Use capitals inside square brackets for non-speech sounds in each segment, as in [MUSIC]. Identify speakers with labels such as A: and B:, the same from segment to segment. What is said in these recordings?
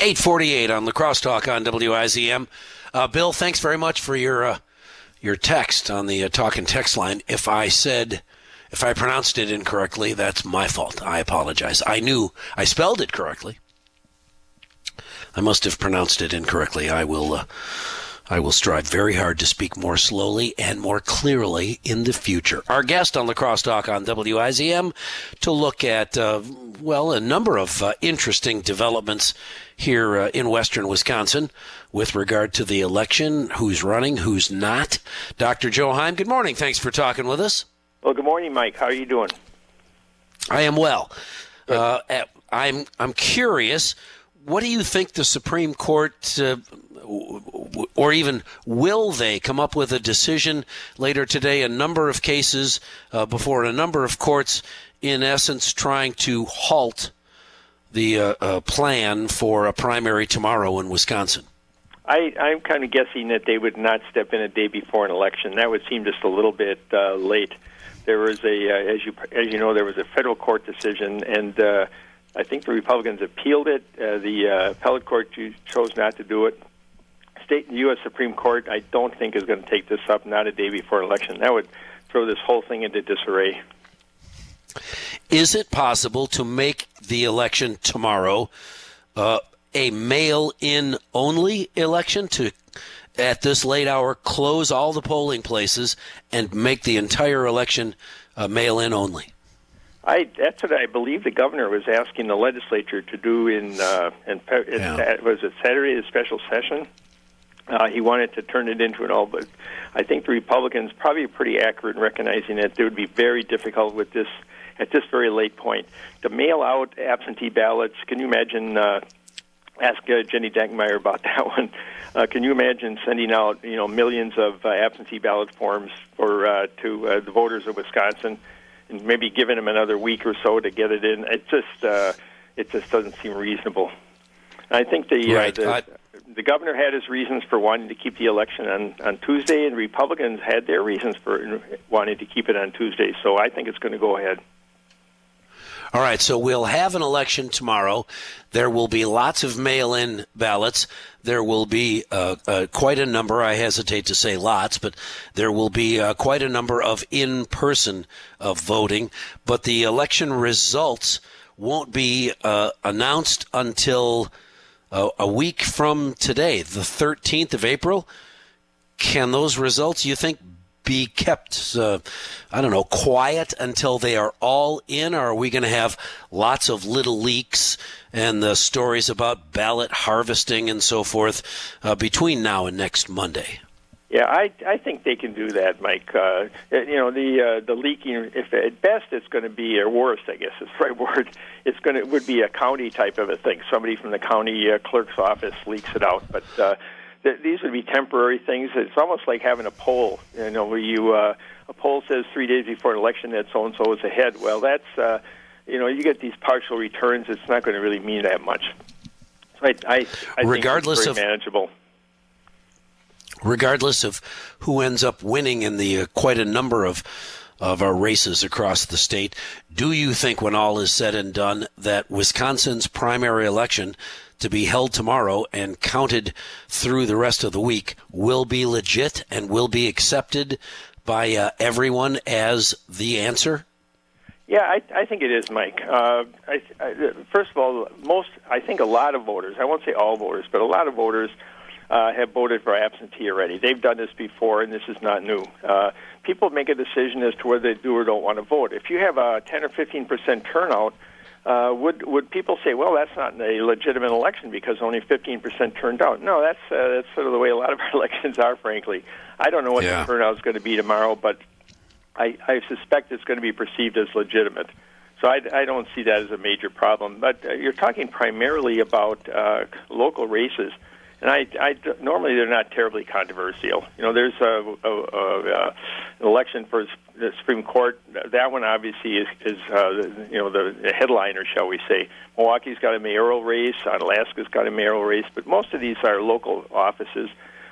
A: 848 on the crosstalk on WIZM. Uh, Bill, thanks very much for your uh, your text on the uh, talk and text line. If I said, if I pronounced it incorrectly, that's my fault. I apologize. I knew I spelled it correctly. I must have pronounced it incorrectly. I will. I will strive very hard to speak more slowly and more clearly in the future. Our guest on the Crosstalk on WIZM to look at, uh, well, a number of uh, interesting developments here uh, in western Wisconsin with regard to the election, who's running, who's not. Dr. Joe Heim, good morning. Thanks for talking with us.
B: Well, good morning, Mike. How are you doing?
A: I am well. Uh, I'm I'm curious. What do you think the Supreme Court uh, or even will they come up with a decision later today? A number of cases uh, before a number of courts, in essence, trying to halt the uh, uh, plan for a primary tomorrow in Wisconsin.
B: I, I'm kind of guessing that they would not step in a day before an election. That would seem just a little bit uh, late. There was a, uh, as you as you know, there was a federal court decision, and I think the Republicans appealed it. Uh, the uh, appellate court chose not to do it state and U.S. Supreme Court, I don't think is going to take this up. Not a day before election. That would throw this whole thing into disarray.
A: Is it possible to make the election tomorrow uh, a mail-in only election to? At this late hour, close all the polling places and make the entire election uh, mail-in only.
B: I, that's what I believe the governor was asking the legislature to do in, uh, in yeah. was it Saturday, the special session? Uh, he wanted to turn it into an all, but I think the Republicans probably pretty accurate in recognizing that it would be very difficult with this at this very late point to mail out absentee ballots. Can you imagine? Uh, ask uh, Jenny Dankmeyer about [LAUGHS] that one. Uh, can you imagine sending out you know millions of uh, absentee ballot forms for uh, to uh, the voters of Wisconsin, and maybe giving them another week or so to get it in? It just uh, it just doesn't seem reasonable. I think the,
A: right.
B: uh, the I- the governor had his reasons for wanting to keep the election on, on Tuesday, and Republicans had their reasons for wanting to keep it on Tuesday. So I think it's going to go ahead.
A: All right, so we'll have an election tomorrow. There will be lots of mail in ballots. There will be uh, uh, quite a number, I hesitate to say lots, but there will be uh, quite a number of in person of voting. But the election results won't be uh, announced until a week from today, the 13th of April. Can those results, you think, be kept, uh, I don't know, quiet until they are all in? Or are we going to have lots of little leaks and the stories about ballot harvesting and so forth uh, between now and next Monday?
B: Yeah, I I think they can do that, Mike. Uh, you know, the uh, the leaking. If at best it's going to be, or worst, I guess is the right [LAUGHS] word. It's going to would be a county type of a thing. Somebody from the county uh, clerk's office leaks it out, but uh, th- these would be temporary things. It's almost like having a poll. You know, where you uh, a poll says three days before an election that so and so is ahead. Well, that's uh, you know, you get these partial returns. It's not going to really mean that much. So I, I, I
A: regardless
B: think it's
A: very
B: of manageable
A: regardless of who ends up winning in the uh, quite a number of of our races across the state. Do you think, when all is said and done, that Wisconsin's primary election to be held tomorrow and counted through the rest of the week will be legit and will be accepted by uh, everyone as the answer?
B: Yeah, I, I think it is, Mike. Uh, I, I, first of all, most I think a lot of voters. I won't say all voters, but a lot of voters uh, have voted for absentee already. They've done this before, and this is not new. Uh, people make a decision as to whether they do or don't want to vote. If you have a 10 or 15 percent turnout, uh, would would people say, well, that's not a legitimate election because only 15 percent turned out? No, that's uh, that's sort of the way a lot of [LAUGHS] our elections are. Frankly, I don't know what yeah. the turnout is going to be tomorrow, but I, I suspect it's going to be perceived as legitimate. So I, I don't see that as a major problem. But uh, you're talking primarily about uh, local races and I, I normally they're not terribly controversial. You know, there's a, a, a, a an election for the Supreme Court. That one obviously is, is uh, you know the headliner, shall we say? Milwaukee's got a mayoral race. Alaska's got a mayoral race, but most of these are local offices,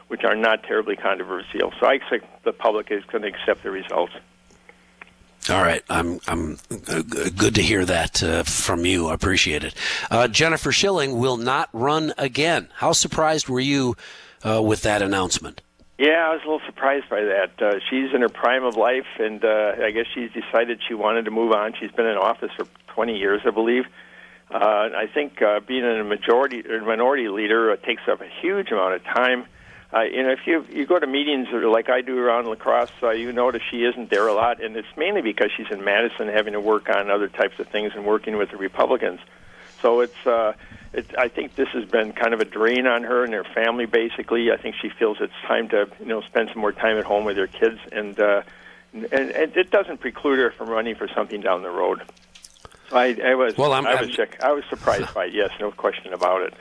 B: which are not terribly controversial. So I expect the public is going to accept the results.
A: All right, I'm I'm uh, good to hear that uh, from you. I appreciate it. Uh, Jennifer Shilling will not run again. How surprised were you uh, with that announcement?
B: Yeah, I was a little surprised by that. Uh, she's in her prime of life, and uh, I guess she's decided she wanted to move on. She's been in office for 20 years, I believe. I think being a majority or minority leader takes up a huge amount of time. Uh, you know, if you you go to meetings like I do around La Crosse, uh, you notice she isn't there a lot, and it's mainly because she's in Madison, having to work on other types of things and working with the Republicans. So it's uh, it's I think this has been kind of a drain on her and her family. Basically, I think she feels it's time to you know spend some more time at home with her kids, and uh, and, and it doesn't preclude her from running for something down the road. I, I was well, I'm, I was I'm, I was surprised by it. Yes, no question about it.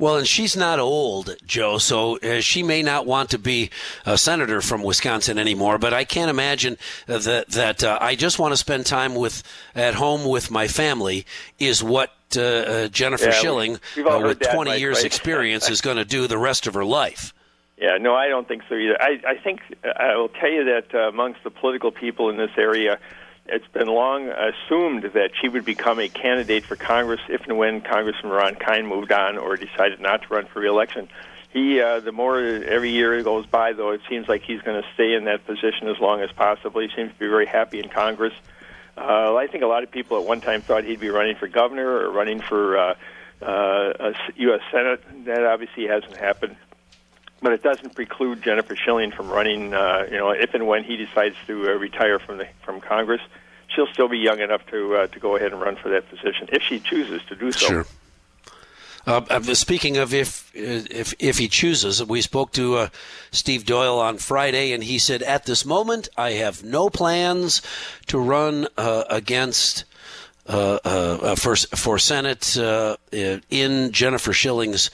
A: Well, and she's not old, Joe, so uh, she may not want to be a senator from Wisconsin anymore. But I can't imagine that that uh, I just want to spend time with at home with my family is what uh, uh Jennifer yeah, Shilling, uh, with 20 years' right? experience, is going to do the rest of her life.
B: Yeah, no, I don't think so either. I, I think I will tell you that uh, amongst the political people in this area, it's been long assumed that she would become a candidate for Congress if and when Congressman Ron Kind moved on or decided not to run for reelection. He, uh, the more every year goes by, though, it seems like he's going to stay in that position as long as possible. He seems to be very happy in Congress. Uh, I think a lot of people at one time thought he'd be running for governor or running for uh, uh, a U.S. Senate. That obviously hasn't happened but it doesn't preclude Jennifer Shilling from running. Uh, you know, if and when he decides to uh, retire from the from Congress, she'll still be young enough to uh, to go ahead and run for that position if she chooses to do so.
A: Sure. Uh, uh speaking of if if if he chooses, we spoke to uh, Steve Doyle on Friday, and he said, "At this moment, I have no plans to run uh, against uh, for for Senate in Jennifer Shilling's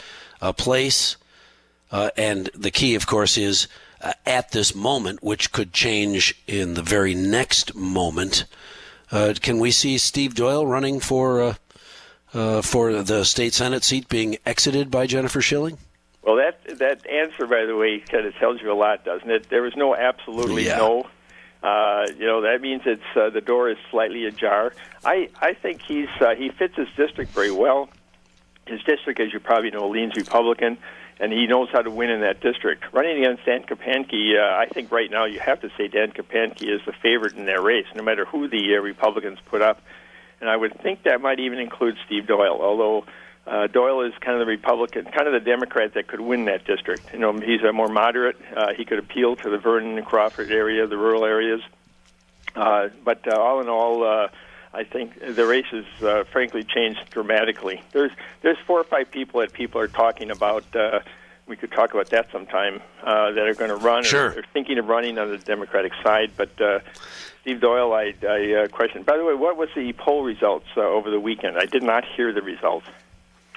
A: place." Uh, and the key, of course, is uh, at this moment, which could change in the very next moment. Uh, can we see Steve Doyle running for uh, uh, for the state senate seat being exited by Jennifer Shilling?
B: Well, that that answer, by the way, kind of tells you a lot, doesn't it? There was no absolutely yeah. no. Uh, you know that means it's the door is slightly ajar. I I think he's he fits his district very well. His district, as you probably know, leans Republican and he knows how to win in that district. Running against Dan Kapanke, uh, I think right now you have to say Dan Kapanke is the favorite in their race, no matter who the uh, Republicans put up. And I would think that might even include Steve Doyle, although uh, Doyle is kind of the Republican, kind of the Democrat that could win that district. You know, he's a more moderate. Uh, he could appeal to the Vernon and Crawford area, the rural areas. Uh, but uh, all in all, uh, I think the race has uh, frankly changed dramatically. There's there's four or five people that people are talking about. Uh, we could talk about that sometime uh, that are going to run
A: sure.
B: or, are thinking of running on the Democratic side. But uh, Steve Doyle, I, I uh, question. By the way, what was the poll results uh, over the weekend? I did not hear the results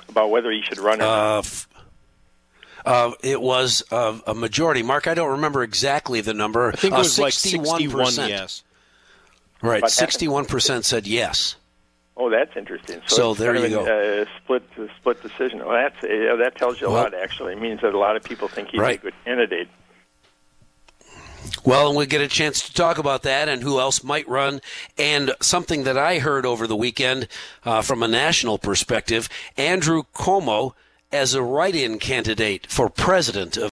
B: about whether he should run or uh, not.
A: Uh, it was uh, a majority. Mark, I don't remember exactly the number.
C: I think it uh, was uh, like 61 yes.
A: Right, sixty-one percent said yes.
B: Oh, that's interesting.
A: So, so there you go.
B: A, uh, split split decision. Well, that's uh, that tells you a well, lot. Actually, it means that a lot of people think he's right. a good candidate.
A: Well, and we'll get a chance to talk about that and who else might run. And something that I heard over the weekend uh, from a national perspective Andrew Cuomo as a write in candidate for president of